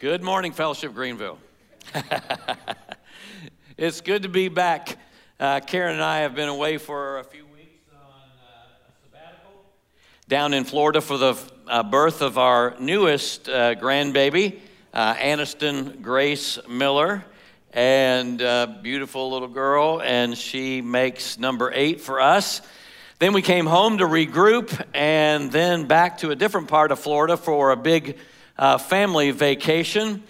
Good morning, Fellowship Greenville. it's good to be back. Uh, Karen and I have been away for a few weeks on uh, sabbatical down in Florida for the uh, birth of our newest uh, grandbaby, uh, Aniston Grace Miller, and uh, beautiful little girl, and she makes number eight for us. Then we came home to regroup, and then back to a different part of Florida for a big uh, family vacation.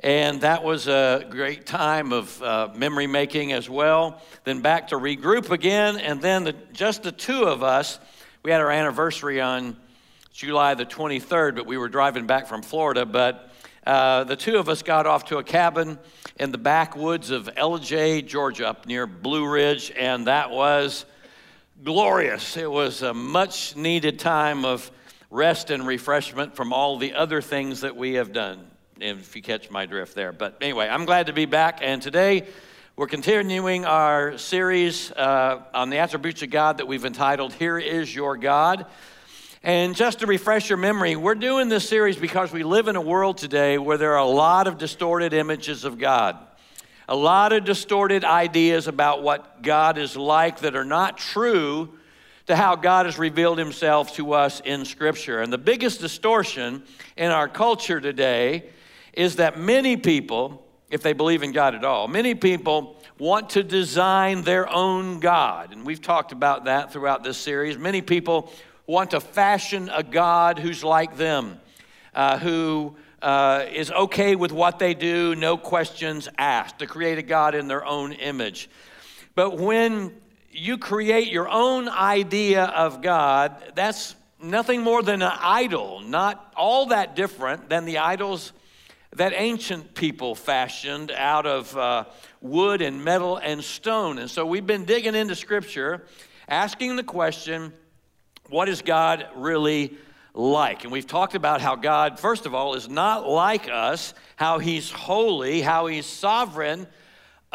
And that was a great time of uh, memory making as well. Then back to regroup again, and then the, just the two of us. We had our anniversary on July the 23rd, but we were driving back from Florida. But uh, the two of us got off to a cabin in the backwoods of Ellijay, Georgia, up near Blue Ridge, and that was glorious. It was a much needed time of rest and refreshment from all the other things that we have done, if you catch my drift there. But anyway, I'm glad to be back, and today we're continuing our series uh, on the attributes of God that we've entitled Here is Your God. And just to refresh your memory, we're doing this series because we live in a world today where there are a lot of distorted images of God. A lot of distorted ideas about what God is like that are not true to how God has revealed himself to us in Scripture. And the biggest distortion in our culture today is that many people, if they believe in God at all, many people want to design their own God. And we've talked about that throughout this series. Many people want to fashion a God who's like them, uh, who uh, is okay with what they do, no questions asked, to create a God in their own image. But when you create your own idea of God, that's nothing more than an idol, not all that different than the idols that ancient people fashioned out of uh, wood and metal and stone. And so we've been digging into Scripture, asking the question what is God really like? And we've talked about how God, first of all, is not like us, how He's holy, how He's sovereign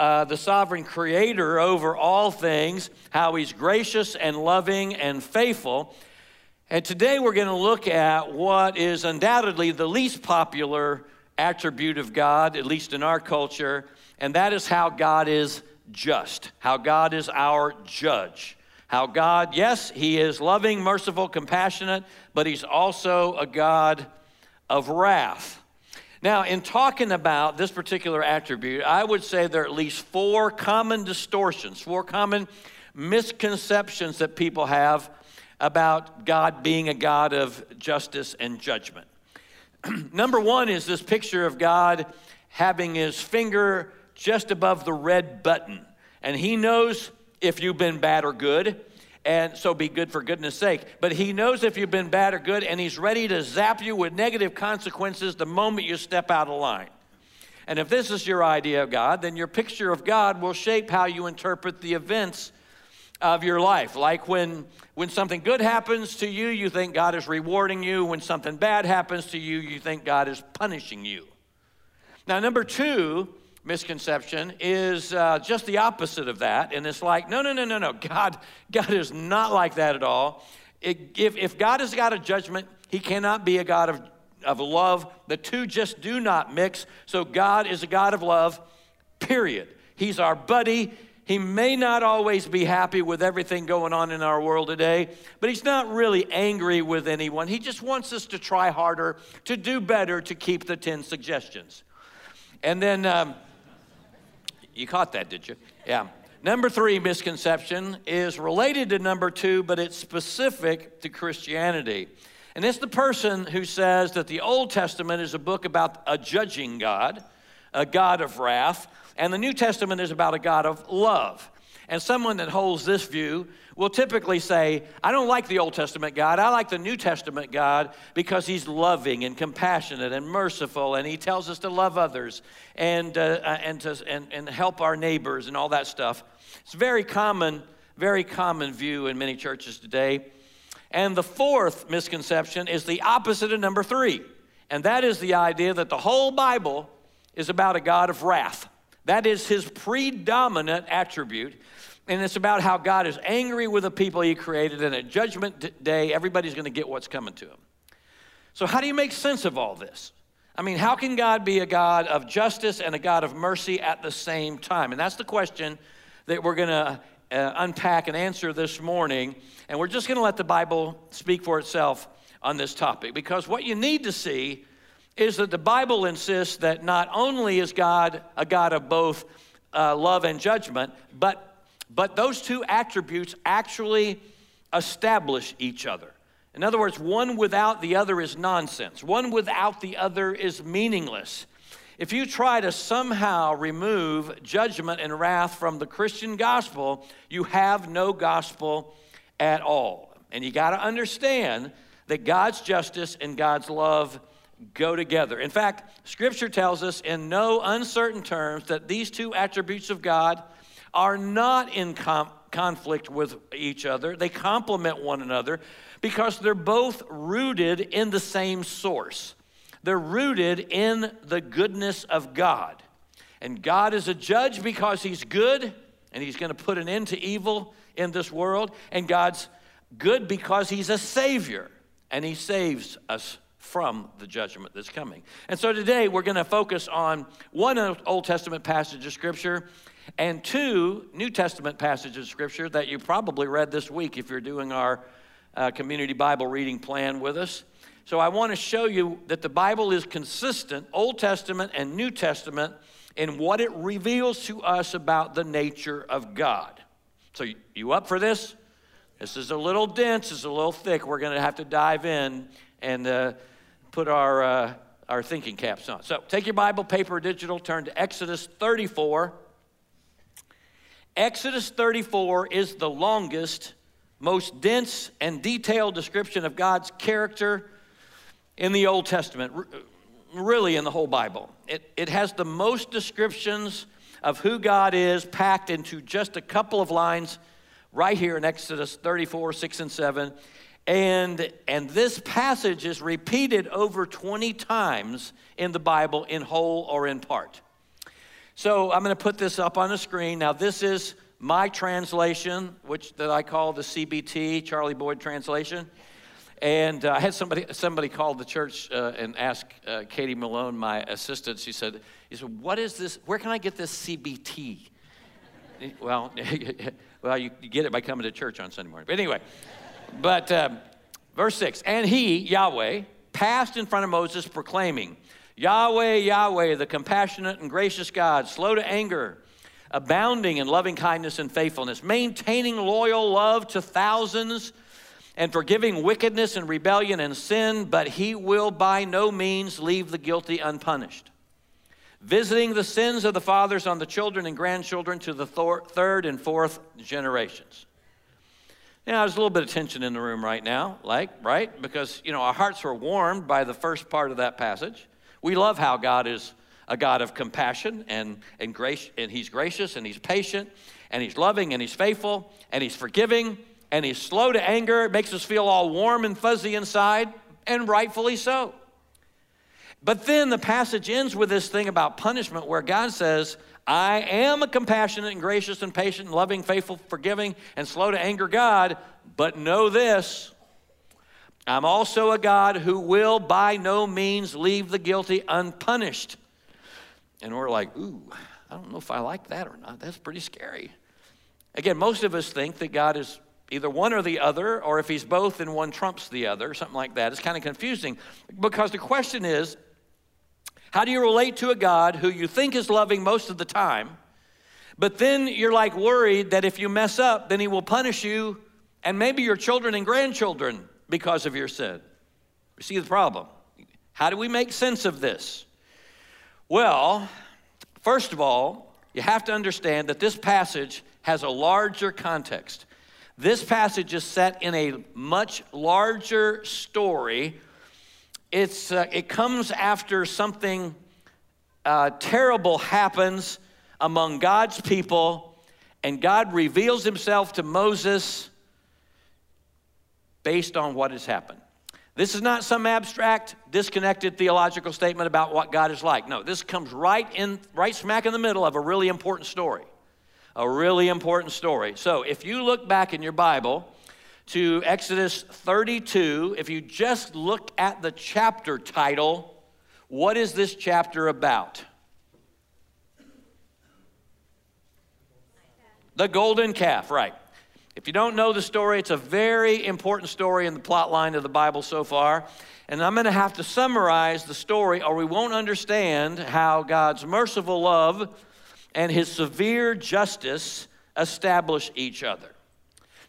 uh, the sovereign creator over all things, how he's gracious and loving and faithful. And today we're going to look at what is undoubtedly the least popular attribute of God, at least in our culture, and that is how God is just, how God is our judge. How God, yes, He is loving, merciful, compassionate, but He's also a God of wrath. Now, in talking about this particular attribute, I would say there are at least four common distortions, four common misconceptions that people have about God being a God of justice and judgment. Number one is this picture of God having his finger just above the red button, and he knows if you've been bad or good and so be good for goodness sake. But he knows if you've been bad or good, and he's ready to zap you with negative consequences the moment you step out of line. And if this is your idea of God, then your picture of God will shape how you interpret the events of your life. Like when, when something good happens to you, you think God is rewarding you. When something bad happens to you, you think God is punishing you. Now, number two, misconception is uh, just the opposite of that. And it's like, no, no, no, no, no. God, God is not like that at all. It, if, if God got a judgment, he cannot be a God of, of love. The two just do not mix. So God is a God of love, period. He's our buddy. He may not always be happy with everything going on in our world today, but he's not really angry with anyone. He just wants us to try harder, to do better, to keep the 10 suggestions. And then um, you caught that, did you? Yeah. Number three misconception is related to number two, but it's specific to Christianity. And it's the person who says that the Old Testament is a book about a judging God, a God of wrath, and the New Testament is about a God of love. And someone that holds this view will typically say, I don't like the Old Testament God. I like the New Testament God because he's loving and compassionate and merciful, and he tells us to love others and, uh, uh, and, to, and, and help our neighbors and all that stuff. It's very common, very common view in many churches today. And the fourth misconception is the opposite of number three, and that is the idea that the whole Bible is about a God of wrath. That is his predominant attribute. And it's about how God is angry with the people he created, and at judgment day, everybody's going to get what's coming to him. So, how do you make sense of all this? I mean, how can God be a God of justice and a God of mercy at the same time? And that's the question that we're going to uh, unpack and answer this morning. And we're just going to let the Bible speak for itself on this topic because what you need to see is that the Bible insists that not only is God a God of both uh, love and judgment, but, but those two attributes actually establish each other. In other words, one without the other is nonsense, one without the other is meaningless. If you try to somehow remove judgment and wrath from the Christian gospel, you have no gospel at all. And you got to understand that God's justice and God's love go together. In fact, Scripture tells us in no uncertain terms that these two attributes of God are not in com- conflict with each other, they complement one another because they're both rooted in the same source. They're rooted in the goodness of God. And God is a judge because He's good and He's going to put an end to evil in this world. And God's good because He's a Savior and He saves us from the judgment that's coming. And so today we're going to focus on one Old Testament passage of Scripture and two New Testament passages of Scripture that you probably read this week if you're doing our uh, community Bible reading plan with us. So I want to show you that the Bible is consistent, Old Testament and New Testament, in what it reveals to us about the nature of God. So you up for this? This is a little dense, it's a little thick. We're going to have to dive in and uh, put our, uh, our thinking caps on. So take your Bible, paper, digital, turn to Exodus 34. Exodus 34 is the longest most dense and detailed description of God's character in the Old Testament, really in the whole Bible. It, it has the most descriptions of who God is packed into just a couple of lines right here in Exodus 34, 6, and 7. And, and this passage is repeated over 20 times in the Bible in whole or in part. So I'm going to put this up on the screen. Now, this is my translation, which that I call the CBT, Charlie Boyd translation. And uh, I had somebody somebody called the church uh, and asked uh, Katie Malone, my assistant. She said, "He said, what is this? Where can I get this CBT?" well, well, you, you, get it by coming to church on Sunday morning. But anyway, but um, verse six, and he Yahweh passed in front of Moses, proclaiming, "Yahweh, Yahweh, the compassionate and gracious God, slow to anger." abounding in loving kindness and faithfulness, maintaining loyal love to thousands, and forgiving wickedness and rebellion and sin, but he will by no means leave the guilty unpunished. Visiting the sins of the fathers on the children and grandchildren to the third and fourth generations. Now, there's a little bit of tension in the room right now, like, right? Because, you know, our hearts were warmed by the first part of that passage. We love how God is a God of compassion and, and grace, and He's gracious and He's patient and He's loving and He's faithful and He's forgiving and He's slow to anger. It makes us feel all warm and fuzzy inside, and rightfully so. But then the passage ends with this thing about punishment where God says, I am a compassionate and gracious and patient, and loving, faithful, forgiving, and slow to anger God, but know this. I'm also a God who will by no means leave the guilty unpunished. And we're like, ooh, I don't know if I like that or not. That's pretty scary. Again, most of us think that God is either one or the other, or if he's both, then one trumps the other, something like that. It's kind of confusing because the question is how do you relate to a God who you think is loving most of the time, but then you're like worried that if you mess up, then he will punish you and maybe your children and grandchildren because of your sin? You see the problem. How do we make sense of this? Well, first of all, you have to understand that this passage has a larger context. This passage is set in a much larger story. It's, uh, it comes after something uh, terrible happens among God's people, and God reveals himself to Moses based on what has happened. This is not some abstract, disconnected theological statement about what God is like. No, this comes right in, right smack in the middle of a really important story. A really important story. So if you look back in your Bible to Exodus 32, if you just look at the chapter title, What is this chapter about? The golden calf, right. If you don't know the story, it's a very important story in the plot line of the Bible so far. And I'm going to have to summarize the story, or we won't understand how God's merciful love and his severe justice establish each other.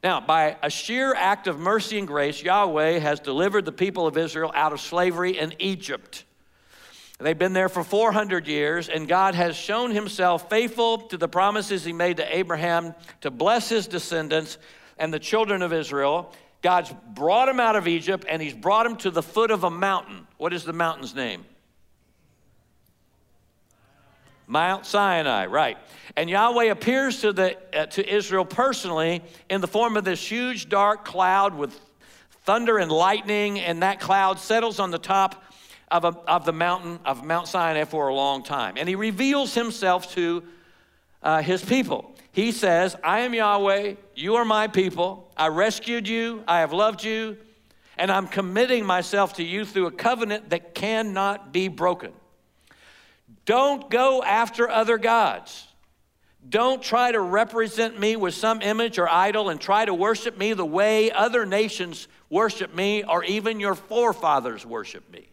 Now, by a sheer act of mercy and grace, Yahweh has delivered the people of Israel out of slavery in Egypt. They've been there for 400 years, and God has shown himself faithful to the promises he made to Abraham to bless his descendants and the children of Israel. God's brought him out of Egypt, and he's brought him to the foot of a mountain. What is the mountain's name? Mount Sinai, right. And Yahweh appears to, the, uh, to Israel personally in the form of this huge dark cloud with thunder and lightning, and that cloud settles on the top of, a, of the mountain of Mount Sinai for a long time. And he reveals himself to uh, his people. He says, I am Yahweh, you are my people, I rescued you, I have loved you, and I'm committing myself to you through a covenant that cannot be broken. Don't go after other gods. Don't try to represent me with some image or idol and try to worship me the way other nations worship me or even your forefathers worship me.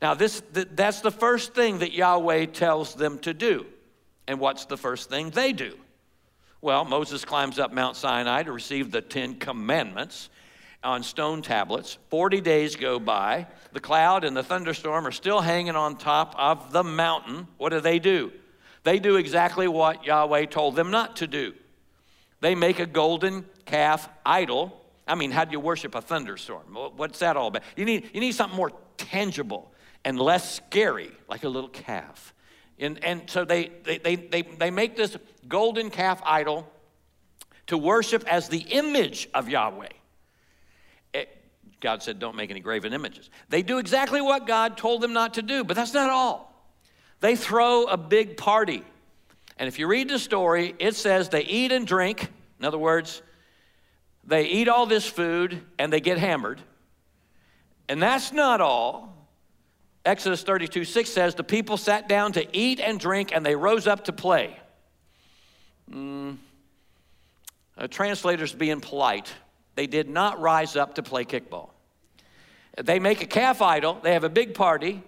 Now, this, that's the first thing that Yahweh tells them to do. And what's the first thing they do? Well, Moses climbs up Mount Sinai to receive the Ten Commandments on stone tablets. 40 days go by. The cloud and the thunderstorm are still hanging on top of the mountain. What do they do? They do exactly what Yahweh told them not to do. They make a golden calf idol. I mean, how do you worship a thunderstorm? What's that all about? You need, you need something more tangible and less scary, like a little calf. And, and so they, they, they, they, they make this golden calf idol to worship as the image of Yahweh. Eh, God said, don't make any graven images. They do exactly what God told them not to do, but that's not all. They throw a big party. And if you read the story, it says they eat and drink. In other words, they eat all this food and they get hammered. And that's not all. Exodus 32 6 says, The people sat down to eat and drink and they rose up to play. Mm, a translator's being polite they did not rise up to play kickball. They make a calf idol, they have a big party.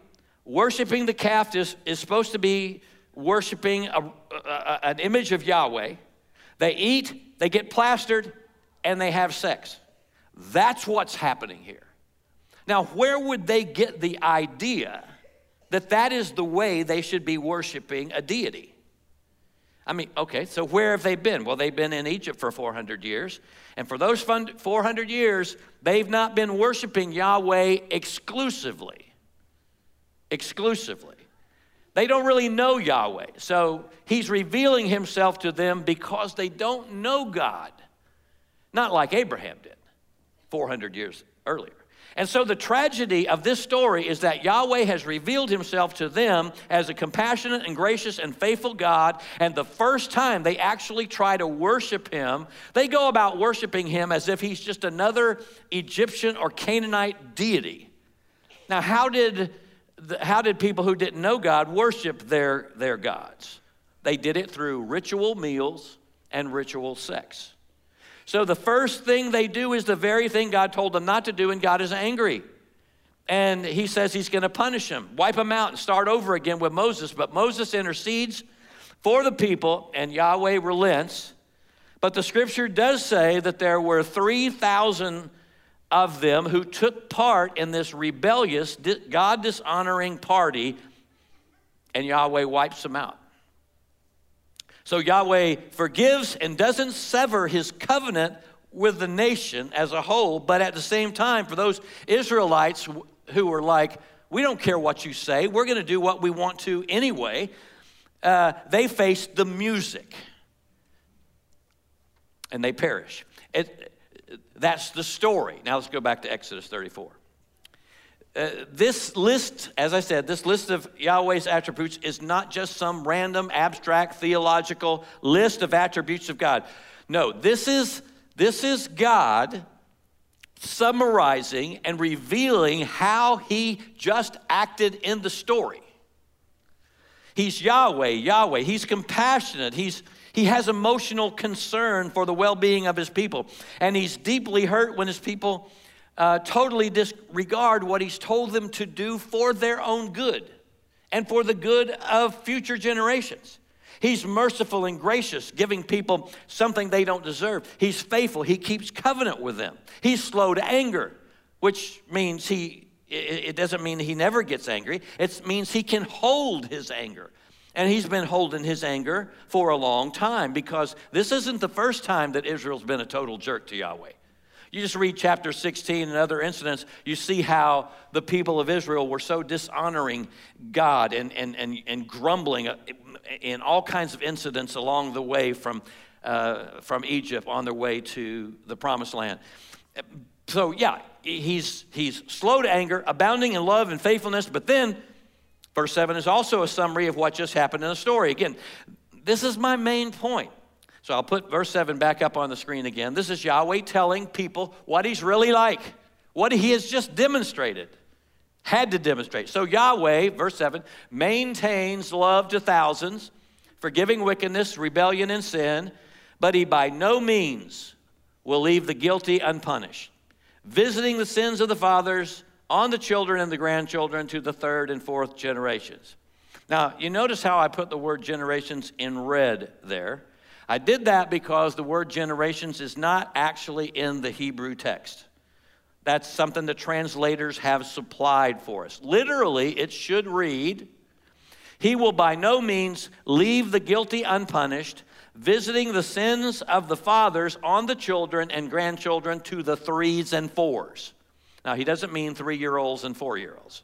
Worshiping the calf is, is supposed to be worshiping a, a, an image of Yahweh. They eat, they get plastered, and they have sex. That's what's happening here. Now, where would they get the idea that that is the way they should be worshiping a deity? I mean, okay, so where have they been? Well, they've been in Egypt for 400 years. And for those 400 years, they've not been worshiping Yahweh exclusively. Exclusively. They don't really know Yahweh. So he's revealing himself to them because they don't know God. Not like Abraham did 400 years earlier. And so the tragedy of this story is that Yahweh has revealed himself to them as a compassionate and gracious and faithful God. And the first time they actually try to worship him, they go about worshiping him as if he's just another Egyptian or Canaanite deity. Now, how did, how did people who didn't know God worship their, their gods? They did it through ritual meals and ritual sex. So the first thing they do is the very thing God told them not to do, and God is angry. And he says he's going to punish them, wipe them out, and start over again with Moses. But Moses intercedes for the people, and Yahweh relents. But the scripture does say that there were 3,000 of them who took part in this rebellious, God dishonoring party, and Yahweh wipes them out. So Yahweh forgives and doesn't sever his covenant with the nation as a whole, but at the same time, for those Israelites who were like, we don't care what you say, we're going to do what we want to anyway, uh, they faced the music and they perish. It, that's the story. Now let's go back to Exodus 34. Uh, this list, as I said, this list of Yahweh's attributes is not just some random abstract theological list of attributes of God. No, this is this is God summarizing and revealing how he just acted in the story. He's Yahweh, Yahweh. He's compassionate. He's, he has emotional concern for the well being of his people. And he's deeply hurt when his people uh, totally disregard what he's told them to do for their own good and for the good of future generations. He's merciful and gracious, giving people something they don't deserve. He's faithful. He keeps covenant with them. He's slow to anger, which means he, it doesn't mean he never gets angry. It means he can hold his anger. And he's been holding his anger for a long time because this isn't the first time that Israel's been a total jerk to Yahweh. You just read chapter 16 and other incidents, you see how the people of Israel were so dishonoring God and, and, and, and grumbling in all kinds of incidents along the way from, uh, from Egypt on their way to the promised land. So, yeah, he's, he's slow to anger, abounding in love and faithfulness, but then verse 7 is also a summary of what just happened in the story. Again, this is my main point. So I'll put verse 7 back up on the screen again. This is Yahweh telling people what he's really like, what he has just demonstrated, had to demonstrate. So Yahweh, verse 7, maintains love to thousands, forgiving wickedness, rebellion, and sin, but he by no means will leave the guilty unpunished, visiting the sins of the fathers on the children and the grandchildren to the third and fourth generations. Now, you notice how I put the word generations in red there. I did that because the word generations is not actually in the Hebrew text. That's something the translators have supplied for us. Literally, it should read He will by no means leave the guilty unpunished, visiting the sins of the fathers on the children and grandchildren to the threes and fours. Now, he doesn't mean three year olds and four year olds.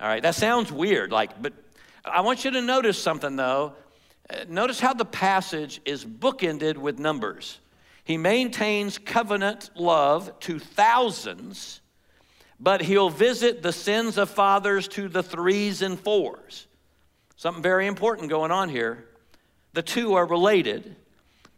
All right, that sounds weird, like, but I want you to notice something though Notice how the passage is bookended with numbers. He maintains covenant love to thousands, but he'll visit the sins of fathers to the threes and fours. Something very important going on here. The two are related.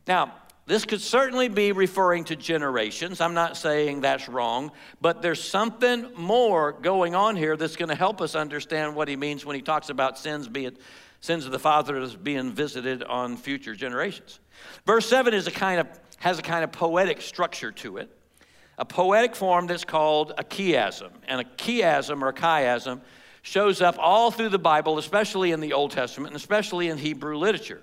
Now, this could certainly be referring to generations. I'm not saying that's wrong, but there's something more going on here that's going to help us understand what he means when he talks about sins being sins of the fathers being visited on future generations. Verse 7 is a kind of, has a kind of poetic structure to it, a poetic form that's called a chiasm. And a chiasm or a chiasm shows up all through the Bible, especially in the Old Testament and especially in Hebrew literature.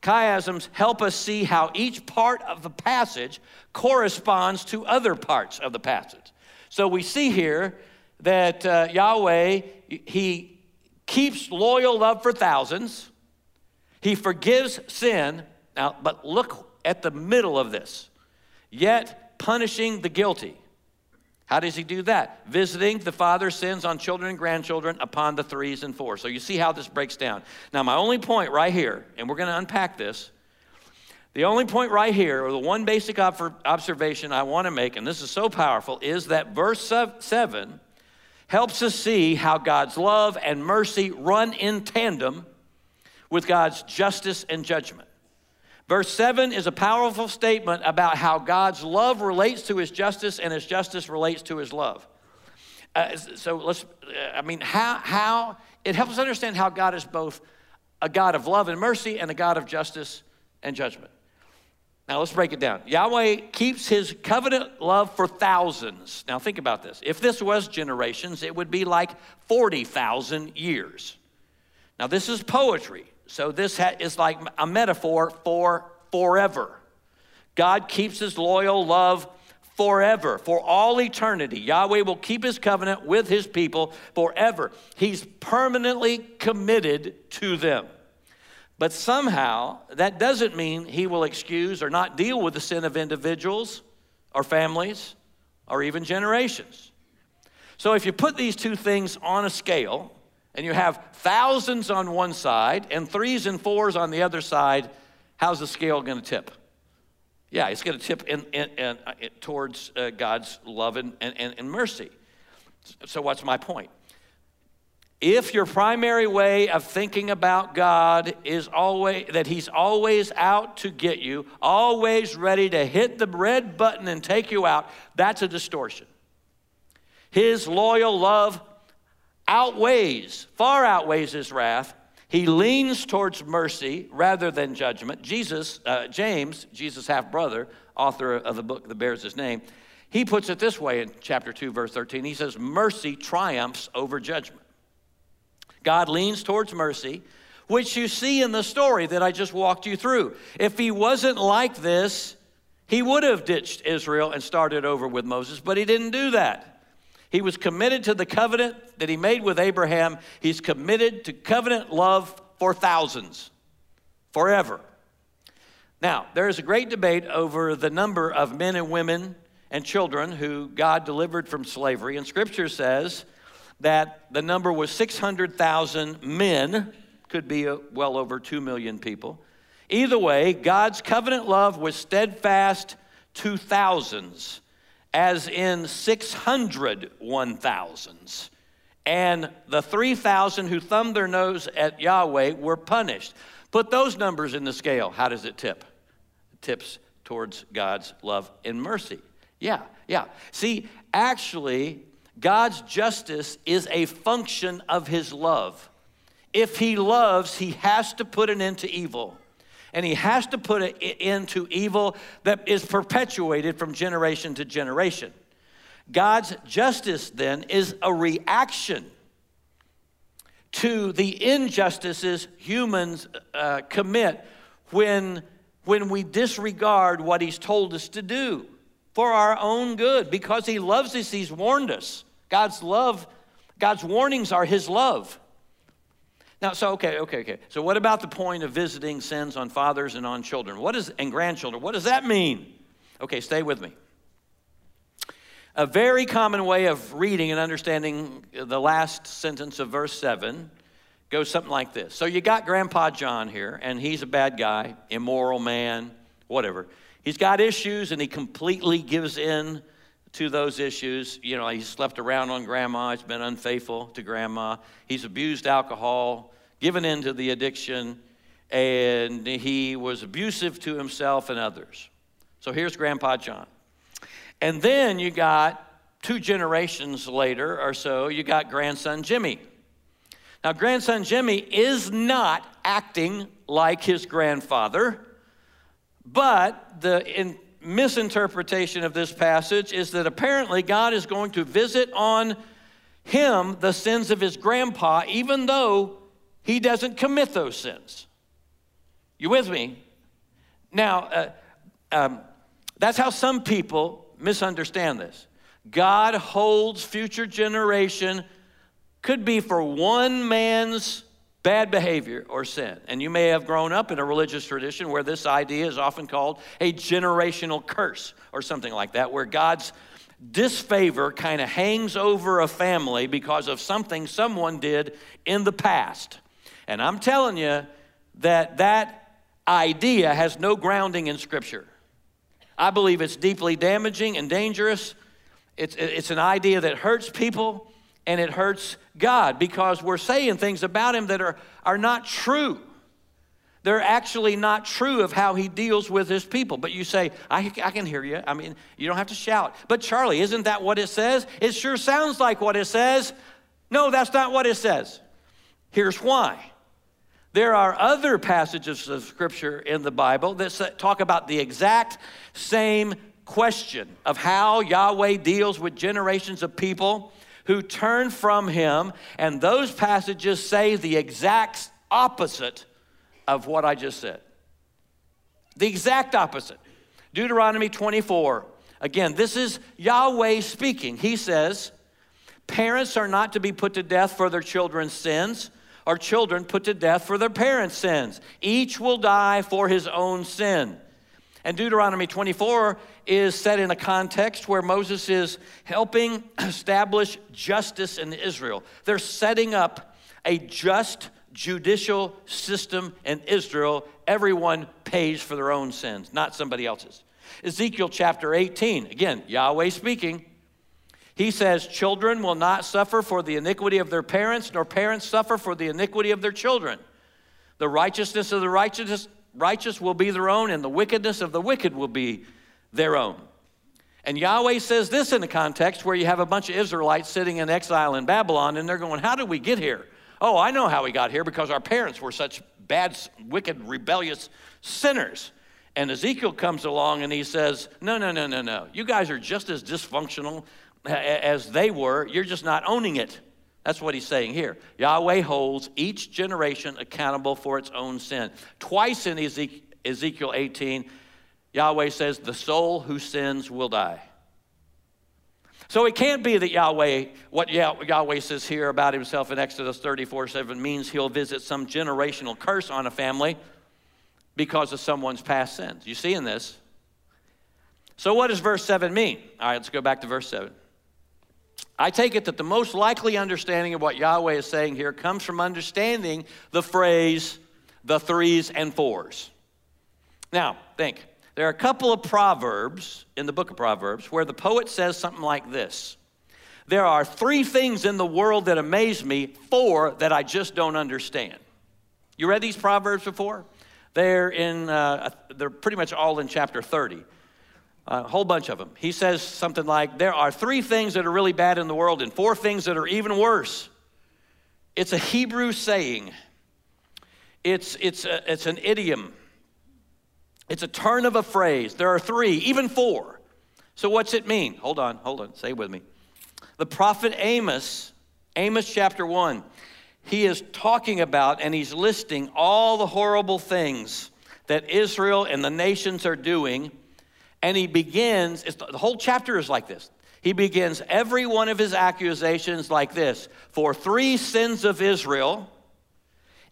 Chiasms help us see how each part of the passage corresponds to other parts of the passage. So we see here that uh, Yahweh, He keeps loyal love for thousands. He forgives sin. Now, but look at the middle of this. Yet punishing the guilty. How does he do that? Visiting the father's sins on children and grandchildren upon the threes and fours. So you see how this breaks down. Now, my only point right here, and we're going to unpack this. The only point right here, or the one basic observation I want to make, and this is so powerful, is that verse 7 helps us see how God's love and mercy run in tandem with God's justice and judgment. Verse 7 is a powerful statement about how God's love relates to his justice and his justice relates to his love. Uh, so let's, I mean, how, how, it helps us understand how God is both a God of love and mercy and a God of justice and judgment. Now let's break it down. Yahweh keeps his covenant love for thousands. Now think about this. If this was generations, it would be like 40,000 years. Now this is poetry. So this is like a metaphor for forever. God keeps his loyal love forever, for all eternity. Yahweh will keep his covenant with his people forever. He's permanently committed to them. But somehow, that doesn't mean he will excuse or not deal with the sin of individuals or families or even generations. So, if you put these two things on a scale and you have thousands on one side and threes and fours on the other side, how's the scale going to tip? Yeah, it's going to tip in, in, in, uh, towards uh, God's love and, and, and mercy. So, what's my point? If your primary way of thinking about God is always that He's always out to get you, always ready to hit the red button and take you out, that's a distortion. His loyal love outweighs, far outweighs His wrath. He leans towards mercy rather than judgment. Jesus, uh, James, Jesus' half brother, author of the book that bears his name, he puts it this way in chapter 2, verse 13. He says, Mercy triumphs over judgment. God leans towards mercy, which you see in the story that I just walked you through. If he wasn't like this, he would have ditched Israel and started over with Moses, but he didn't do that. He was committed to the covenant that he made with Abraham. He's committed to covenant love for thousands, forever. Now, there is a great debate over the number of men and women and children who God delivered from slavery, and scripture says that the number was 600,000 men, could be a, well over 2 million people. Either way, God's covenant love was steadfast to thousands, as in 600 one thousands. And the 3,000 who thumbed their nose at Yahweh were punished. Put those numbers in the scale. How does it tip? It tips towards God's love and mercy. Yeah, yeah. See, actually, God's justice is a function of his love. If he loves, he has to put an end to evil. And he has to put it into evil that is perpetuated from generation to generation. God's justice then is a reaction to the injustices humans uh, commit when, when we disregard what he's told us to do for our own good. Because he loves us, he's warned us. God's love, God's warnings are his love. Now, so okay, okay, okay. So what about the point of visiting sins on fathers and on children? What is and grandchildren? What does that mean? Okay, stay with me. A very common way of reading and understanding the last sentence of verse 7 goes something like this. So you got Grandpa John here, and he's a bad guy, immoral man, whatever. He's got issues, and he completely gives in to those issues. You know, he's slept around on grandma, he's been unfaithful to grandma, he's abused alcohol, given in to the addiction, and he was abusive to himself and others. So here's Grandpa John. And then you got two generations later or so, you got grandson Jimmy. Now, grandson Jimmy is not acting like his grandfather, but the in, misinterpretation of this passage is that apparently God is going to visit on him the sins of his grandpa, even though he doesn't commit those sins. You with me? Now, uh, um, that's how some people misunderstand this. God holds future generation, could be for one man's bad behavior or sin. And you may have grown up in a religious tradition where this idea is often called a generational curse or something like that, where God's disfavor kind of hangs over a family because of something someone did in the past. And I'm telling you that that idea has no grounding in Scripture. I believe it's deeply damaging and dangerous. It's, it's an idea that hurts people and it hurts God because we're saying things about Him that are, are not true. They're actually not true of how He deals with His people. But you say, I, I can hear you. I mean, you don't have to shout. But Charlie, isn't that what it says? It sure sounds like what it says. No, that's not what it says. Here's why. There are other passages of Scripture in the Bible that talk about the exact same question of how Yahweh deals with generations of people who turn from him. And those passages say the exact opposite of what I just said. The exact opposite. Deuteronomy 24. Again, this is Yahweh speaking. He says, Parents are not to be put to death for their children's sins, or children put to death for their parents' sins. Each will die for his own sin. And Deuteronomy 24 is set in a context where Moses is helping establish justice in Israel. They're setting up a just judicial system in Israel. Everyone pays for their own sins, not somebody else's. Ezekiel chapter 18, again, Yahweh speaking. He says, Children will not suffer for the iniquity of their parents, nor parents suffer for the iniquity of their children. The righteousness of the righteous, righteous will be their own, and the wickedness of the wicked will be their own. And Yahweh says this in a context where you have a bunch of Israelites sitting in exile in Babylon, and they're going, How did we get here? Oh, I know how we got here because our parents were such bad, wicked, rebellious sinners. And Ezekiel comes along and he says, No, no, no, no, no. You guys are just as dysfunctional eh, as they were. You're just not owning it. That's what he's saying here. Yahweh holds each generation accountable for its own sin. Twice in Ezekiel 18, Yahweh says, The soul who sins will die. So it can't be that Yahweh, what Yahweh says here about himself in Exodus 34 7 means he'll visit some generational curse on a family because of someone's past sins. You see in this? So, what does verse 7 mean? All right, let's go back to verse 7. I take it that the most likely understanding of what Yahweh is saying here comes from understanding the phrase, the threes and fours. Now, think. There are a couple of proverbs in the book of Proverbs where the poet says something like this There are three things in the world that amaze me, four that I just don't understand. You read these proverbs before? They're in, uh, they're pretty much all in chapter 30 a whole bunch of them. He says something like, There are three things that are really bad in the world and four things that are even worse. It's a Hebrew saying, it's, it's, a, it's an idiom, it's a turn of a phrase. There are three, even four. So, what's it mean? Hold on, hold on, say with me. The prophet Amos, Amos chapter 1, he is talking about and he's listing all the horrible things that Israel and the nations are doing and he begins, the whole chapter is like this. He begins every one of his accusations like this For three sins of Israel,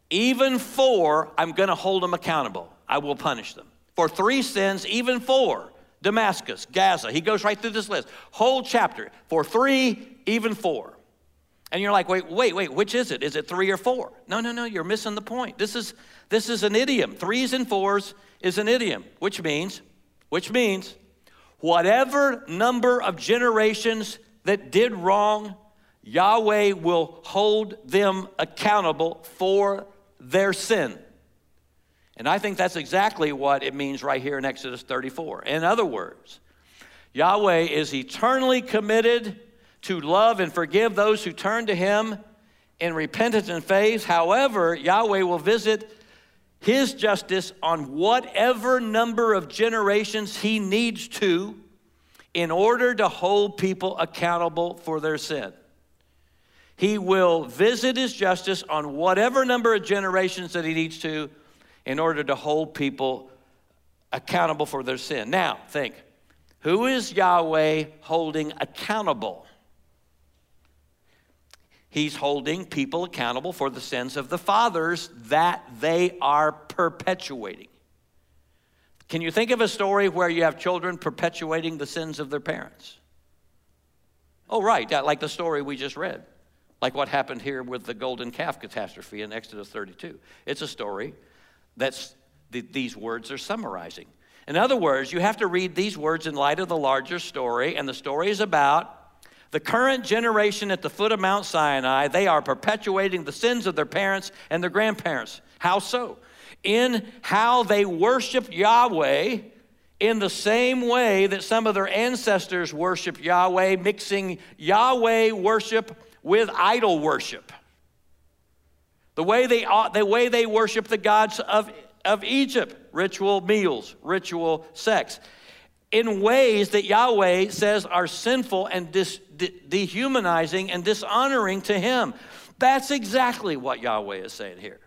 even four, I'm going to hold them accountable. I will punish them. For three sins, even four, Damascus, Gaza. He goes right through this list. Whole chapter. For three, even four. And you're like, wait, wait, wait, which is it? Is it three or four? No, no, no, you're missing the point. This is this is an idiom. Threes and fours is an idiom, which means which means whatever number of generations that did wrong, Yahweh will hold them accountable for their sin. And I think that's exactly what it means right here in Exodus 34. In other words, Yahweh is eternally committed to love and forgive those who turn to Him in repentance and faith. However, Yahweh will visit his justice on whatever number of generations he needs to in order to hold people accountable for their sin. He will visit his justice on whatever number of generations that he needs to in order to hold people accountable for their sin. Now, think who is Yahweh holding accountable? He's holding people accountable for the sins of the fathers that they are perpetuating. Can you think of a story where you have children perpetuating the sins of their parents? Oh, right, like the story we just read, like what happened here with the golden calf catastrophe in Exodus 32. It's a story that's the, these words are summarizing. In other words, you have to read these words in light of the larger story, and the story is about the current generation at the foot of Mount Sinai, they are perpetuating the sins of their parents and their grandparents. How so? In how they worship Yahweh in the same way that some of their ancestors worship Yahweh, mixing Yahweh worship with idol worship. The way they, the way they worship the gods of, of Egypt, ritual meals, ritual sex in ways that Yahweh says are sinful and dis, de- dehumanizing and dishonoring to Him. That's exactly what Yahweh is saying here.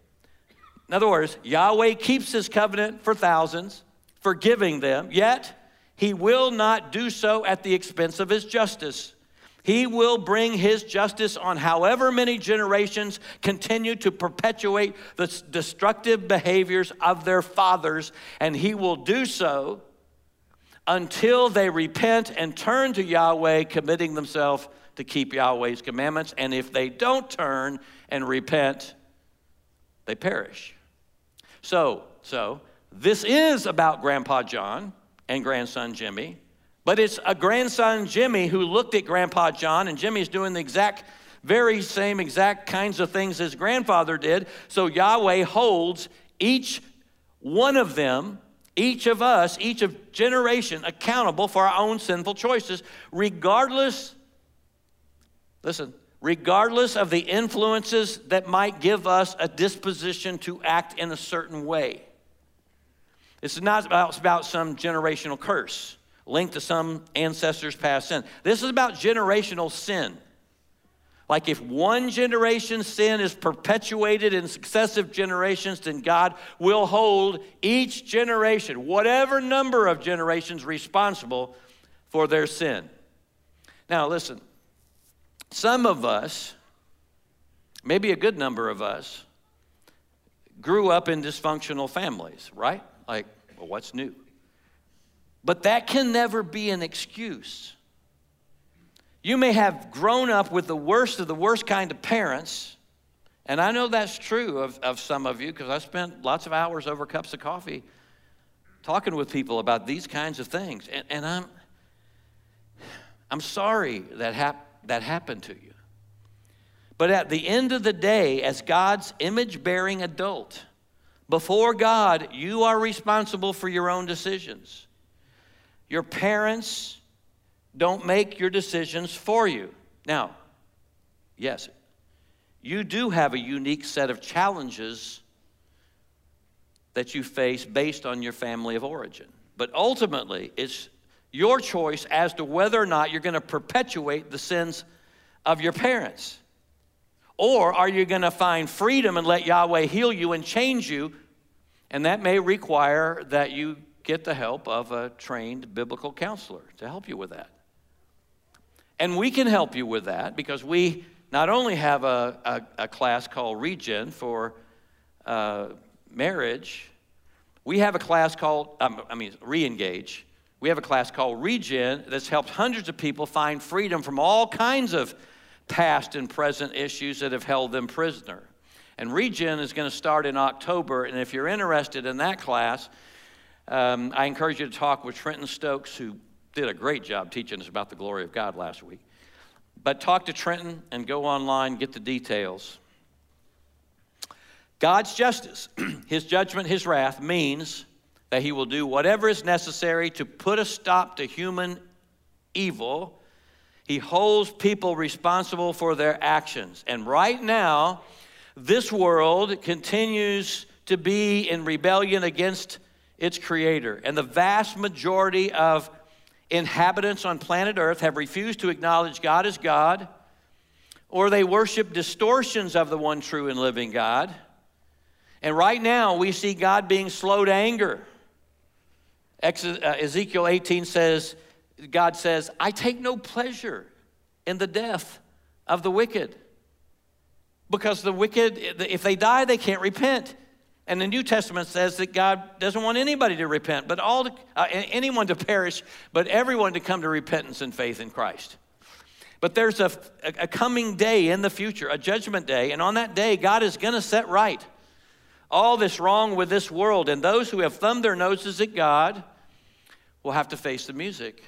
In other words, Yahweh keeps His covenant for thousands, forgiving them, yet He will not do so at the expense of His justice. He will bring his justice on however many generations continue to perpetuate the destructive behaviors of their fathers, and he will do so until they repent and turn to Yahweh, committing themselves to keep Yahweh's commandments. And if they don't turn and repent, they perish. So, so this is about Grandpa John and grandson Jimmy, But it's a grandson, Jimmy, who looked at Grandpa John, and Jimmy's doing the exact, very same exact kinds of things his grandfather did. So Yahweh holds each one of them, each of us, each of generation accountable for our own sinful choices, regardless, listen, regardless of the influences that might give us a disposition to act in a certain way. This is not about, about some generational curse linked to some ancestor's past sin. This is about generational sin. Like if one generation's sin is perpetuated in successive generations, then God will hold each generation, whatever number of generations, responsible for their sin. Now, listen, some of us, maybe a good number of us, grew up in dysfunctional families, right? Like, well, what's new? But that can never be an excuse. You may have grown up with the worst of the worst kind of parents, and I know that's true of, of some of you because I spent lots of hours over cups of coffee talking with people about these kinds of things. And, and I'm, I'm sorry that, hap- that happened to you. But at the end of the day, as God's image bearing adult, before God, you are responsible for your own decisions. Your parents don't make your decisions for you. Now, yes, you do have a unique set of challenges that you face based on your family of origin. But ultimately, it's your choice as to whether or not you're going to perpetuate the sins of your parents. Or are you going to find freedom and let Yahweh heal you and change you? And that may require that you get the help of a trained biblical counselor to help you with that. And we can help you with that because we not only have a, a, a class called Regen for uh, marriage, we have a class called, um, I mean, Reengage. We have a class called Regen that's helped hundreds of people find freedom from all kinds of past and present issues that have held them prisoner. And Regen is going to start in October, and if you're interested in that class, um, I encourage you to talk with Trenton Stokes, who did a great job teaching us about the glory of God last week. But talk to Trenton and go online, get the details. God's justice, his judgment, his wrath, means that he will do whatever is necessary to put a stop to human evil. He holds people responsible for their actions. And right now, this world continues to be in rebellion against its creator. And the vast majority of inhabitants on planet Earth have refused to acknowledge God as God, or they worship distortions of the one true and living God. And right now, we see God being slow to anger. Uh, Ezekiel 18 says, God says, I take no pleasure in the death of the wicked. Because the wicked, if they die, they can't repent. And the New Testament says that God doesn't want anybody to repent, but all to, uh, anyone to perish, but everyone to come to repentance and faith in Christ. But there's a, a coming day in the future, a judgment day, and on that day, God is going to set right all this wrong with this world. And those who have thumbed their noses at God will have to face the music.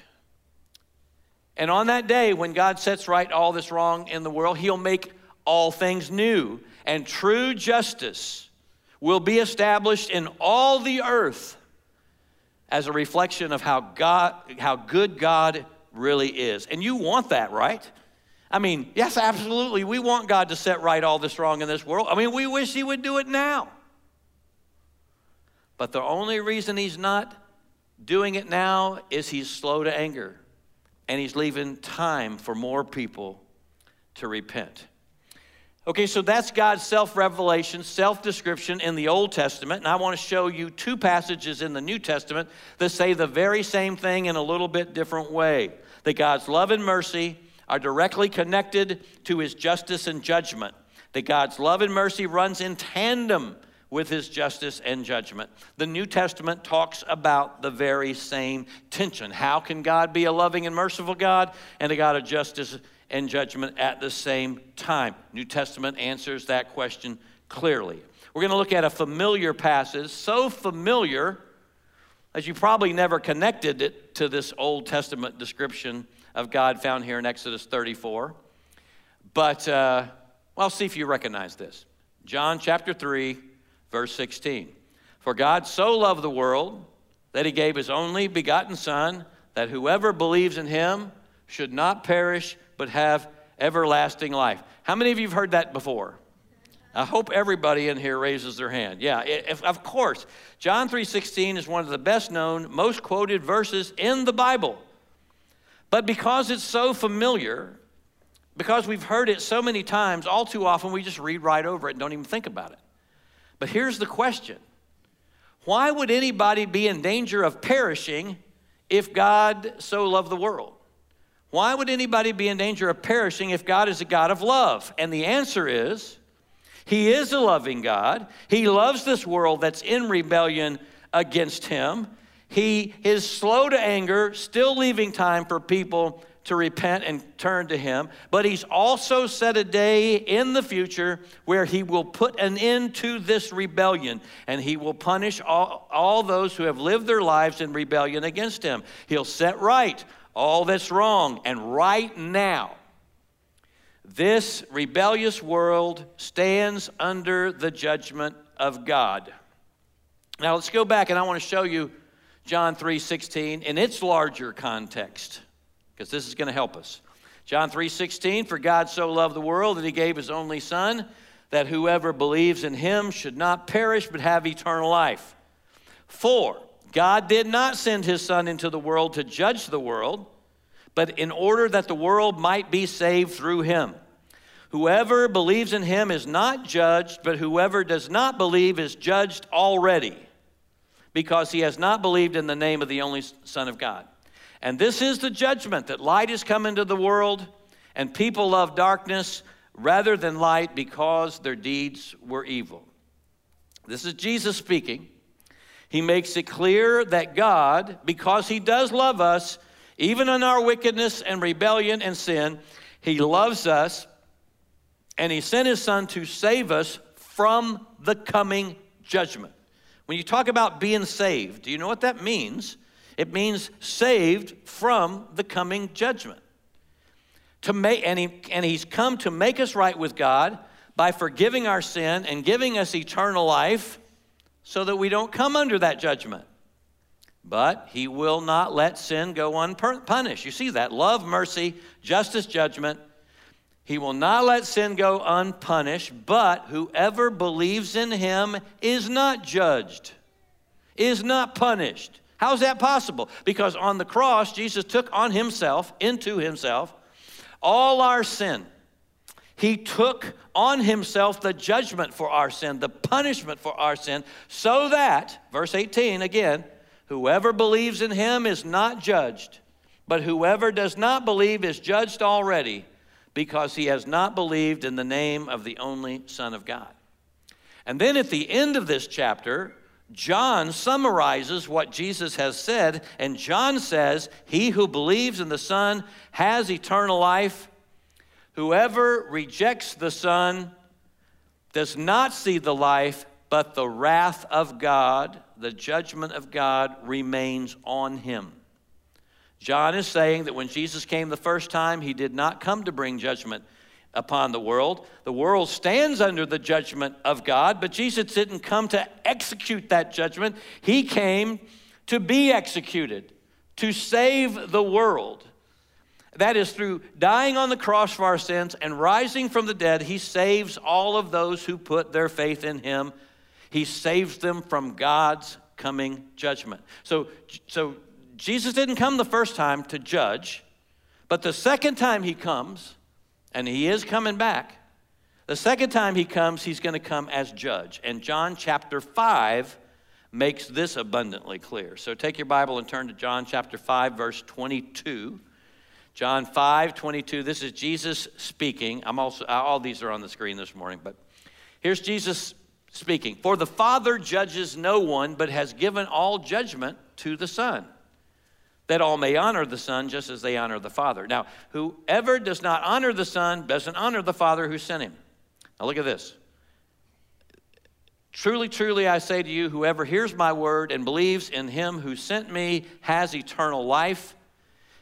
And on that day, when God sets right all this wrong in the world, He'll make all things new. And true justice will be established in all the earth as a reflection of how God how good God really is. And you want that, right? I mean, yes, absolutely. We want God to set right all this wrong in this world. I mean, we wish he would do it now. But the only reason he's not doing it now is he's slow to anger and he's leaving time for more people to repent. Okay, so that's God's self revelation, self description in the Old Testament. And I want to show you two passages in the New Testament that say the very same thing in a little bit different way. That God's love and mercy are directly connected to his justice and judgment. That God's love and mercy runs in tandem with his justice and judgment. The New Testament talks about the very same tension. How can God be a loving and merciful God and a God of justice and judgment at the same time? New Testament answers that question clearly. We're going to look at a familiar passage, so familiar as you probably never connected it to this Old Testament description of God found here in Exodus 34. But, uh, well, see if you recognize this. John chapter 3, verse 16. For God so loved the world that he gave his only begotten Son, that whoever believes in him should not perish, but have everlasting life. How many of you have heard that before? I hope everybody in here raises their hand. Yeah, if, of course. John 3:16 is one of the best known, most quoted verses in the Bible. But because it's so familiar, because we've heard it so many times, all too often we just read right over it and don't even think about it. But here's the question Why would anybody be in danger of perishing if God so loved the world? Why would anybody be in danger of perishing if God is a God of love? And the answer is He is a loving God. He loves this world that's in rebellion against Him. He is slow to anger, still leaving time for people to repent and turn to Him. But He's also set a day in the future where He will put an end to this rebellion and He will punish all, all those who have lived their lives in rebellion against Him. He'll set right all that's wrong. And right now, this rebellious world stands under the judgment of God. Now let's go back and I want to show you John 3:16 in its larger context because this is going to help us. John 3:16 for God so loved the world that he gave his only son that whoever believes in him should not perish but have eternal life. 4 God did not send his son into the world to judge the world, but in order that the world might be saved through him. Whoever believes in him is not judged, but whoever does not believe is judged already because he has not believed in the name of the only Son of God. And this is the judgment that light has come into the world, and people love darkness rather than light because their deeds were evil. This is Jesus speaking. He makes it clear that God, because He does love us, even in our wickedness and rebellion and sin, He loves us, and He sent His Son to save us from the coming judgment. When you talk about being saved, do you know what that means? It means saved from the coming judgment. To make, and, he, and he's come to make us right with God by forgiving our sin and giving us eternal life so that we don't come under that judgment. But he will not let sin go unpunished. You see that? Love, mercy, justice, judgment. He will not let sin go unpunished, but whoever believes in him is not judged, is not punished. How is that possible? Because on the cross, Jesus took on himself, into himself, all our sin. He took on himself the judgment for our sin, the punishment for our sin, so that, verse 18 again, whoever believes in him is not judged, but whoever does not believe is judged already because he has not believed in the name of the only Son of God. And then at the end of this chapter, John summarizes what Jesus has said, and John says, He who believes in the Son has eternal life. Whoever rejects the Son does not see the life, but the wrath of God, the judgment of God, remains on him. John is saying that when Jesus came the first time, he did not come to bring judgment upon the world. The world stands under the judgment of God, but Jesus didn't come to execute that judgment. He came to be executed, to save the world. That is through dying on the cross for our sins and rising from the dead, he saves all of those who put their faith in him. He saves them from God's coming judgment. So, so Jesus didn't come the first time to judge, but the second time he comes, and he is coming back, the second time he comes, he's going to come as judge. And John chapter 5 makes this abundantly clear. So take your Bible and turn to John chapter 5, verse 22. John 5, 22. This is Jesus speaking. I'm also, uh, all these are on the screen this morning, but here's Jesus speaking. For the Father judges no one, but has given all judgment to the Son that all may honor the Son just as they honor the Father. Now, whoever does not honor the Son doesn't honor the Father who sent him. Now, look at this. Truly, truly, I say to you, whoever hears my word and believes in him who sent me has eternal life.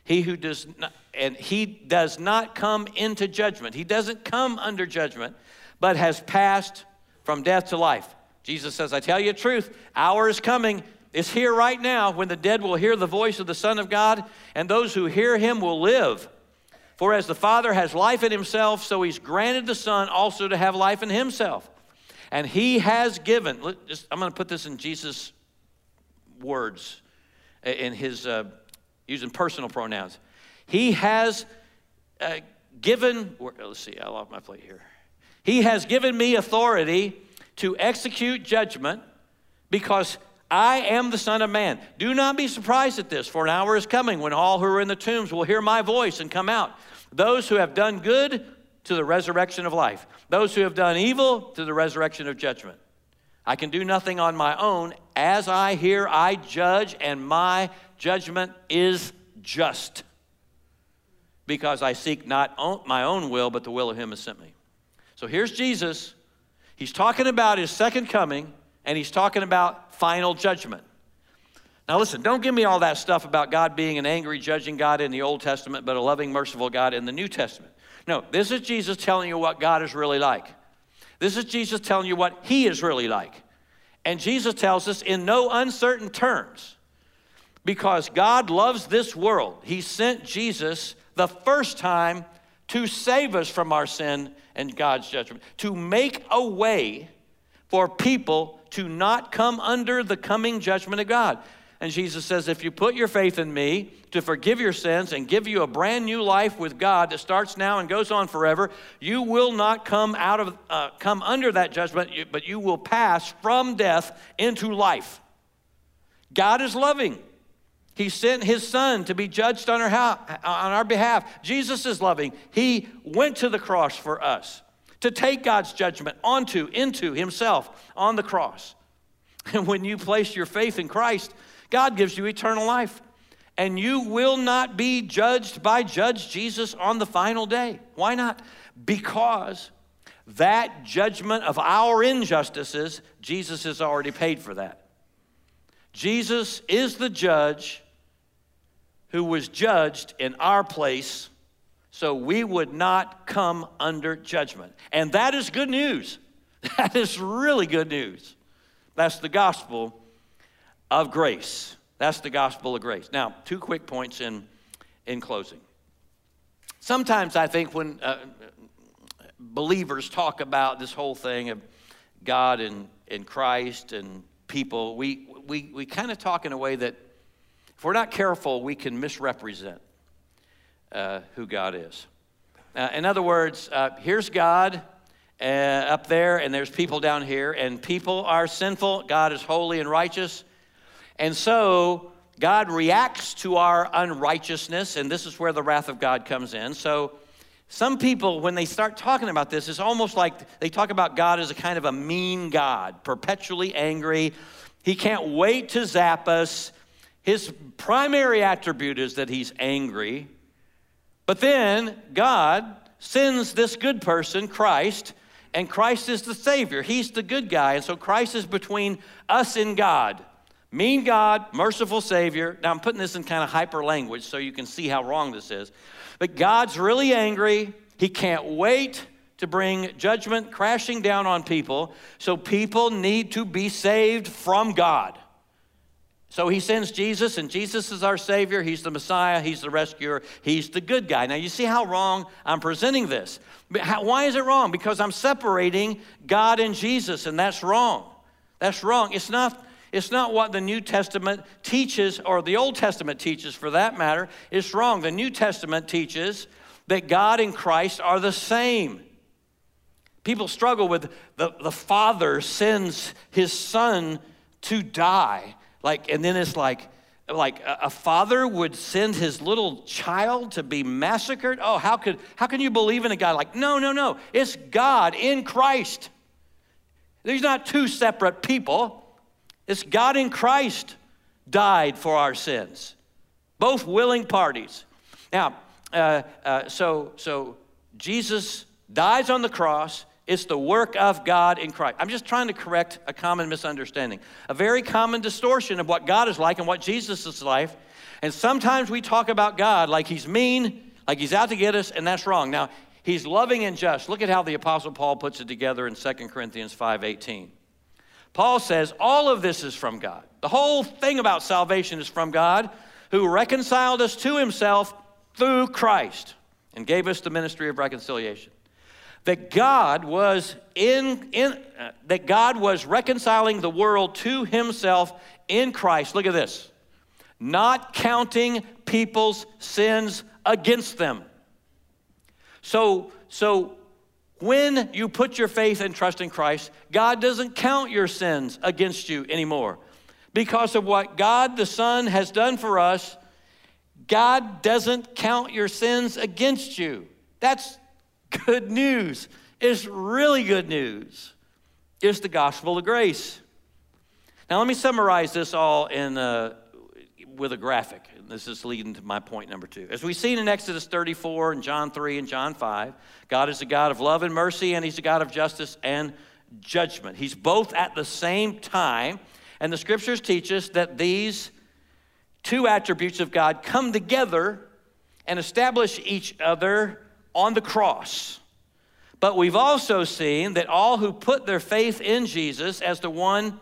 He who does not, and he does not come into judgment. He doesn't come under judgment, but has passed from death to life. Jesus says, I tell you the truth, hour is coming. It's here right now when the dead will hear the voice of the Son of God, and those who hear him will live. For as the Father has life in himself, so he's granted the Son also to have life in himself. And he has given, I'm going to put this in Jesus' words, in his uh, using personal pronouns. He has uh, given, let's see, I lost my plate here. He has given me authority to execute judgment because I am the Son of Man. Do not be surprised at this, for an hour is coming when all who are in the tombs will hear my voice and come out. Those who have done good to the resurrection of life, those who have done evil to the resurrection of judgment. I can do nothing on my own. As I hear, I judge, and my judgment is just because I seek not my own will, but the will of him who sent me. So here's Jesus. He's talking about his second coming, and he's talking about final judgment. Now, listen, don't give me all that stuff about God being an angry, judging God in the Old Testament, but a loving, merciful God in the New Testament. No, this is Jesus telling you what God is really like. This is Jesus telling you what He is really like. And Jesus tells us in no uncertain terms because God loves this world. He sent Jesus the first time to save us from our sin and God's judgment, to make a way for people to not come under the coming judgment of God. And Jesus says, if you put your faith in me to forgive your sins and give you a brand new life with God that starts now and goes on forever, you will not come out of uh, come under that judgment, but you will pass from death into life. God is loving. He sent his son to be judged on our, on our behalf. Jesus is loving. He went to the cross for us to take God's judgment onto, into himself on the cross. And when you place your faith in Christ, God gives you eternal life. And you will not be judged by Judge Jesus on the final day. Why not? Because that judgment of our injustices, Jesus has already paid for that. Jesus is the judge who was judged in our place so we would not come under judgment. And that is good news. That is really good news. That's the gospel of grace. That's the gospel of grace. Now, two quick points in, in closing. Sometimes I think when uh, believers talk about this whole thing of God and, and Christ and people, we, we, we kind of talk in a way that, if we're not careful, we can misrepresent uh, who God is. Uh, in other words, uh, here's God uh, up there, and there's people down here, and people are sinful. God is holy and righteous. And so God reacts to our unrighteousness, and this is where the wrath of God comes in. So some people, when they start talking about this, it's almost like they talk about God as a kind of a mean God, perpetually angry. He can't wait to zap us. His primary attribute is that he's angry. But then God sends this good person, Christ, and Christ is the Savior. He's the good guy. And so Christ is between us and God. Mean God, merciful Savior. Now I'm putting this in kind of hyper language so you can see how wrong this is. But God's really angry. He can't wait to bring judgment crashing down on people. So people need to be saved from God. So he sends Jesus, and Jesus is our Savior. He's the Messiah. He's the rescuer. He's the good guy. Now, you see how wrong I'm presenting this. Why is it wrong? Because I'm separating God and Jesus, and that's wrong. That's wrong. It's not it's not what the New Testament teaches, or the Old Testament teaches for that matter. It's wrong. The New Testament teaches that God and Christ are the same. People struggle with the, the Father sends his Son to die. Like, and then it's like, like a father would send his little child to be massacred oh how could how can you believe in a god like no no no it's god in christ these not two separate people it's God in Christ died for our sins, both willing parties. Now, uh, uh, so, so Jesus dies on the cross, It's the work of God in Christ. I'm just trying to correct a common misunderstanding, a very common distortion of what God is like and what Jesus is like. And sometimes we talk about God like he's mean, like he's out to get us, and that's wrong. Now, he's loving and just. Look at how the apostle Paul puts it together in 2 Corinthians 5:18. Paul says all of this is from God. The whole thing about salvation is from God who reconciled us to himself through Christ and gave us the ministry of reconciliation that God was in, in uh, that God was reconciling the world to himself in Christ. Look at this. Not counting people's sins against them. So so when you put your faith and trust in Christ, God doesn't count your sins against you anymore. Because of what God the Son has done for us, God doesn't count your sins against you. That's good news. It's really good news. It's the gospel of grace. Now, let me summarize this all in, uh, with a graphic. This is leading to my point number two. As we've seen in Exodus 34 and John 3 and John 5, God is a God of love and mercy, and He's a God of justice and judgment. He's both at the same time, and the scriptures teach us that these two attributes of God come together and establish each other on the cross. But we've also seen that all who put their faith in Jesus as the one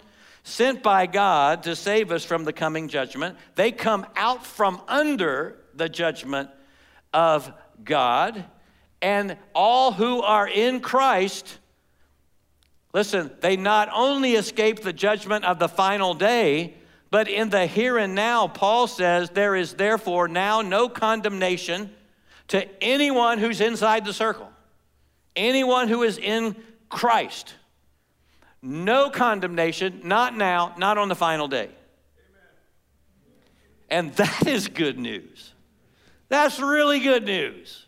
sent by God to save us from the coming judgment, they come out from under the judgment of God. And all who are in Christ, listen, they not only escape the judgment of the final day, but in the here and now, Paul says, there is therefore now no condemnation to anyone who's inside the circle, anyone who is in Christ. No condemnation, not now, not on the final day. And that is good news. That's really good news.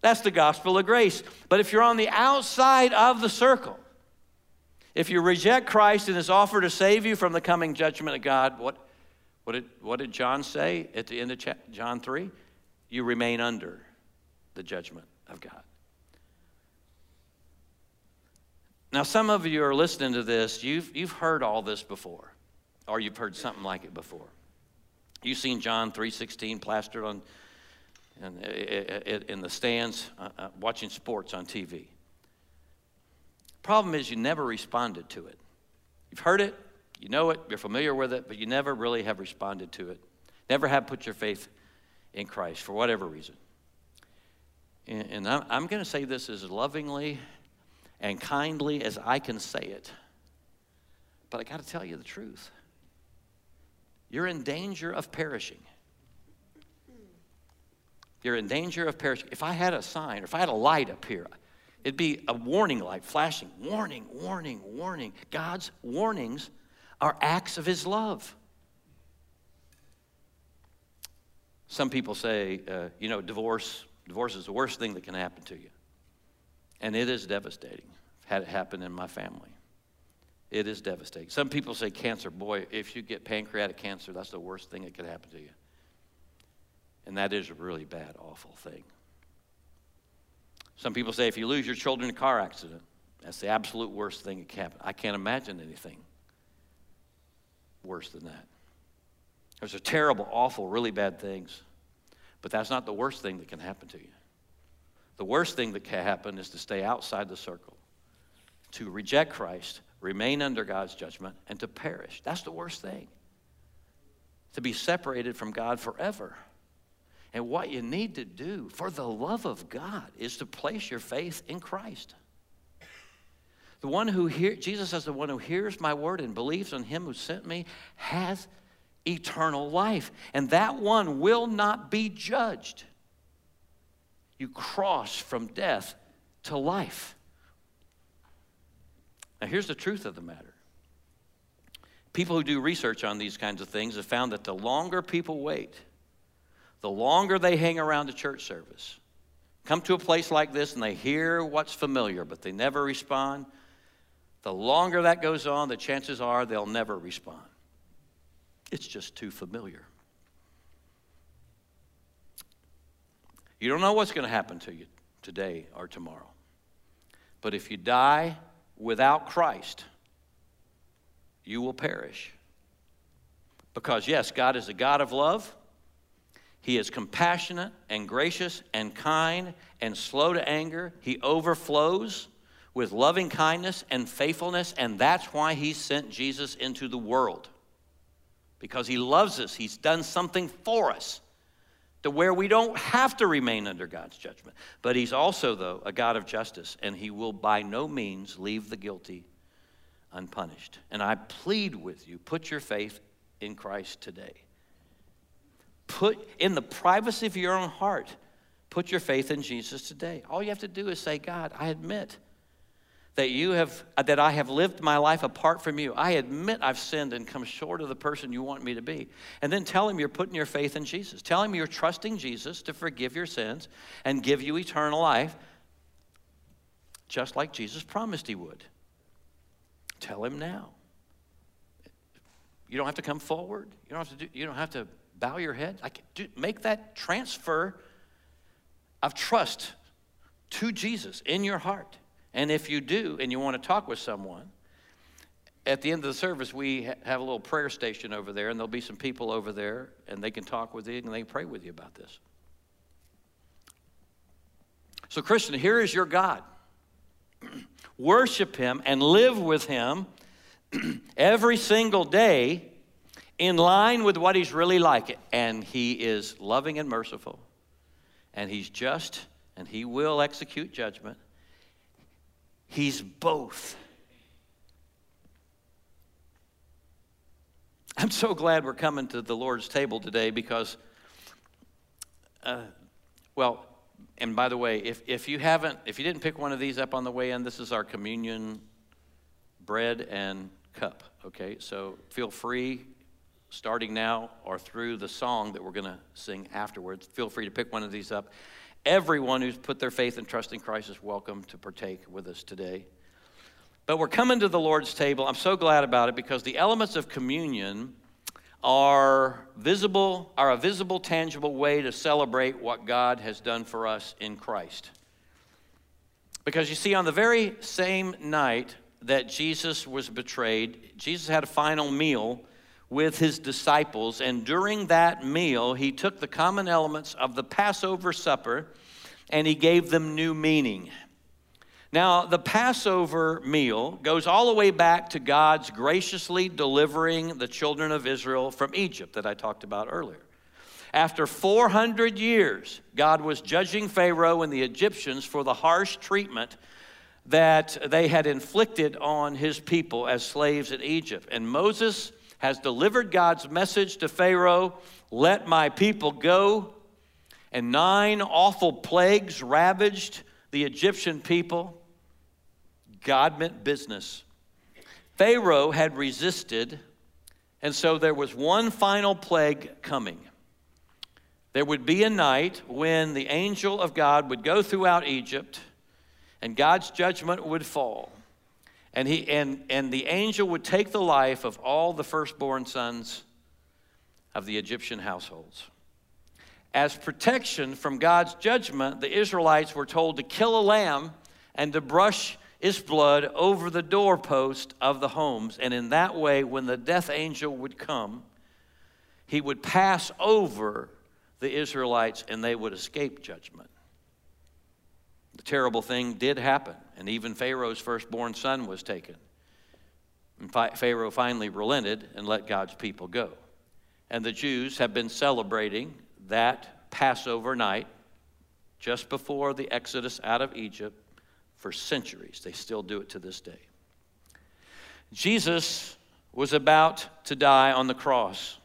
That's the gospel of grace. But if you're on the outside of the circle, if you reject Christ and his offer to save you from the coming judgment of God, what, what, did, what did John say at the end of John 3? you remain under the judgment of God. Now, some of you are listening to this, you've, you've heard all this before, or you've heard something like it before. You've seen John 3.16 plastered on in, in the stands uh, uh, watching sports on TV. Problem is, you never responded to it. You've heard it, you know it, you're familiar with it, but you never really have responded to it. Never have put your faith in Christ for whatever reason. And, and I'm, I'm going to say this as lovingly and kindly as I can say it. But I got to tell you the truth. You're in danger of perishing. You're in danger of perishing. If I had a sign, or if I had a light up here, it'd be a warning light flashing. Warning, warning, warning. God's warnings are acts of His love. Some people say, uh, you know, divorce, divorce is the worst thing that can happen to you. And it is devastating. I've had it happen in my family. It is devastating. Some people say cancer. Boy, if you get pancreatic cancer, that's the worst thing that could happen to you. And that is a really bad, awful thing. Some people say if you lose your children in a car accident, that's the absolute worst thing that can happen. I can't imagine anything worse than that. Those are terrible, awful, really bad things. But that's not the worst thing that can happen to you. The worst thing that can happen is to stay outside the circle, to reject Christ, remain under God's judgment, and to perish. That's the worst thing. To be separated from God forever. And what you need to do for the love of God is to place your faith in Christ. The one who hears, Jesus says, the one who hears my word and believes on him who sent me has eternal life. And that one will not be judged. You cross from death to life. Now, here's the truth of the matter people who do research on these kinds of things have found that the longer people wait, the longer they hang around the church service, come to a place like this and they hear what's familiar, but they never respond, the longer that goes on, the chances are they'll never respond. It's just too familiar. You don't know what's going to happen to you today or tomorrow. But if you die without Christ, you will perish. Because, yes, God is a God of love. He is compassionate and gracious and kind and slow to anger. He overflows with loving kindness and faithfulness, and that's why He sent Jesus into the world. Because He loves us, He's done something for us to where we don't have to remain under God's judgment. But He's also, though, a God of justice, and He will by no means leave the guilty unpunished. And I plead with you put your faith in Christ today. Put in the privacy of your own heart, put your faith in Jesus today. All you have to do is say, God, I admit that you have uh, that I have lived my life apart from you. I admit I've sinned and come short of the person you want me to be. And then tell him you're putting your faith in Jesus. Tell him you're trusting Jesus to forgive your sins and give you eternal life just like Jesus promised he would. Tell him now. You don't have to come forward. You don't have to do, you don't have to bow your head. Can do, make that transfer of trust to Jesus in your heart. And if you do and you want to talk with someone, at the end of the service, we have a little prayer station over there, and there'll be some people over there, and they can talk with you and they can pray with you about this. So, Christian, here is your God. Worship Him and live with Him every single day in line with what He's really like. And He is loving and merciful, and He's just, and He will execute judgment. He's both. I'm so glad we're coming to the Lord's table today because, uh, well, and by the way, if, if you haven't, if you didn't pick one of these up on the way in, this is our communion bread and cup, okay? So feel free, starting now or through the song that we're going to sing afterwards, feel free to pick one of these up. Everyone who's put their faith and trust in Christ is welcome to partake with us today. But we're coming to the Lord's table. I'm so glad about it because the elements of communion are visible, are a visible, tangible way to celebrate what God has done for us in Christ. Because you see, on the very same night that Jesus was betrayed, Jesus had a final meal with his disciples, and during that meal, he took the common elements of the Passover supper and he gave them new meaning. Now, the Passover meal goes all the way back to God's graciously delivering the children of Israel from Egypt that I talked about earlier. After 400 years, God was judging Pharaoh and the Egyptians for the harsh treatment that they had inflicted on his people as slaves in Egypt. And Moses has delivered God's message to Pharaoh let my people go. And nine awful plagues ravaged the Egyptian people. God meant business. Pharaoh had resisted, and so there was one final plague coming. There would be a night when the angel of God would go throughout Egypt and God's judgment would fall. And, he, and, and the angel would take the life of all the firstborn sons of the Egyptian households. As protection from God's judgment, the Israelites were told to kill a lamb and to brush its blood over the doorpost of the homes. And in that way, when the death angel would come, he would pass over the Israelites and they would escape judgment. The terrible thing did happen, and even Pharaoh's firstborn son was taken. And Pharaoh finally relented and let God's people go. And the Jews have been celebrating that Passover night just before the exodus out of Egypt for centuries. They still do it to this day. Jesus was about to die on the cross.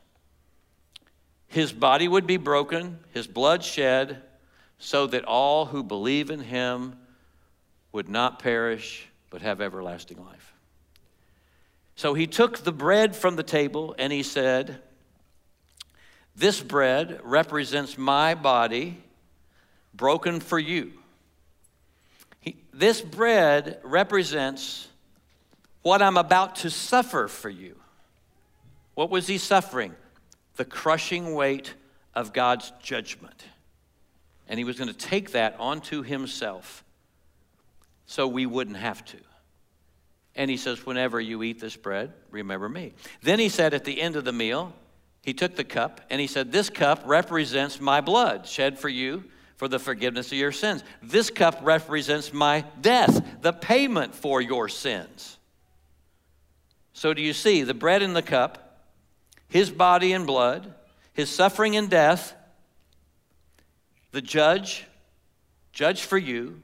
His body would be broken, his blood shed, so that all who believe in him would not perish but have everlasting life. So he took the bread from the table and he said, This bread represents my body broken for you. He, this bread represents what I'm about to suffer for you. What was he suffering? The crushing weight of God's judgment and he was going to take that onto himself so we wouldn't have to. And he says, Whenever you eat this bread, remember me. Then he said at the end of the meal, he took the cup and he said, This cup represents my blood shed for you for the forgiveness of your sins. This cup represents my death, the payment for your sins. So, do you see the bread and the cup, his body and blood, his suffering and death, the judge, judge for you,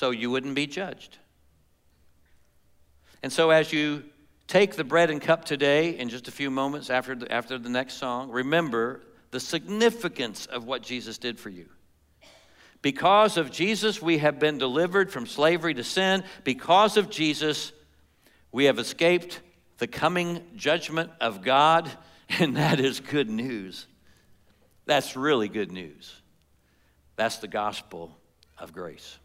so you wouldn't be judged. And so, as you take the bread and cup today, in just a few moments after the, after the next song, remember the significance of what Jesus did for you. Because of Jesus, we have been delivered from slavery to sin. Because of Jesus, we have escaped the coming judgment of God, and that is good news. That's really good news. That's the gospel of grace.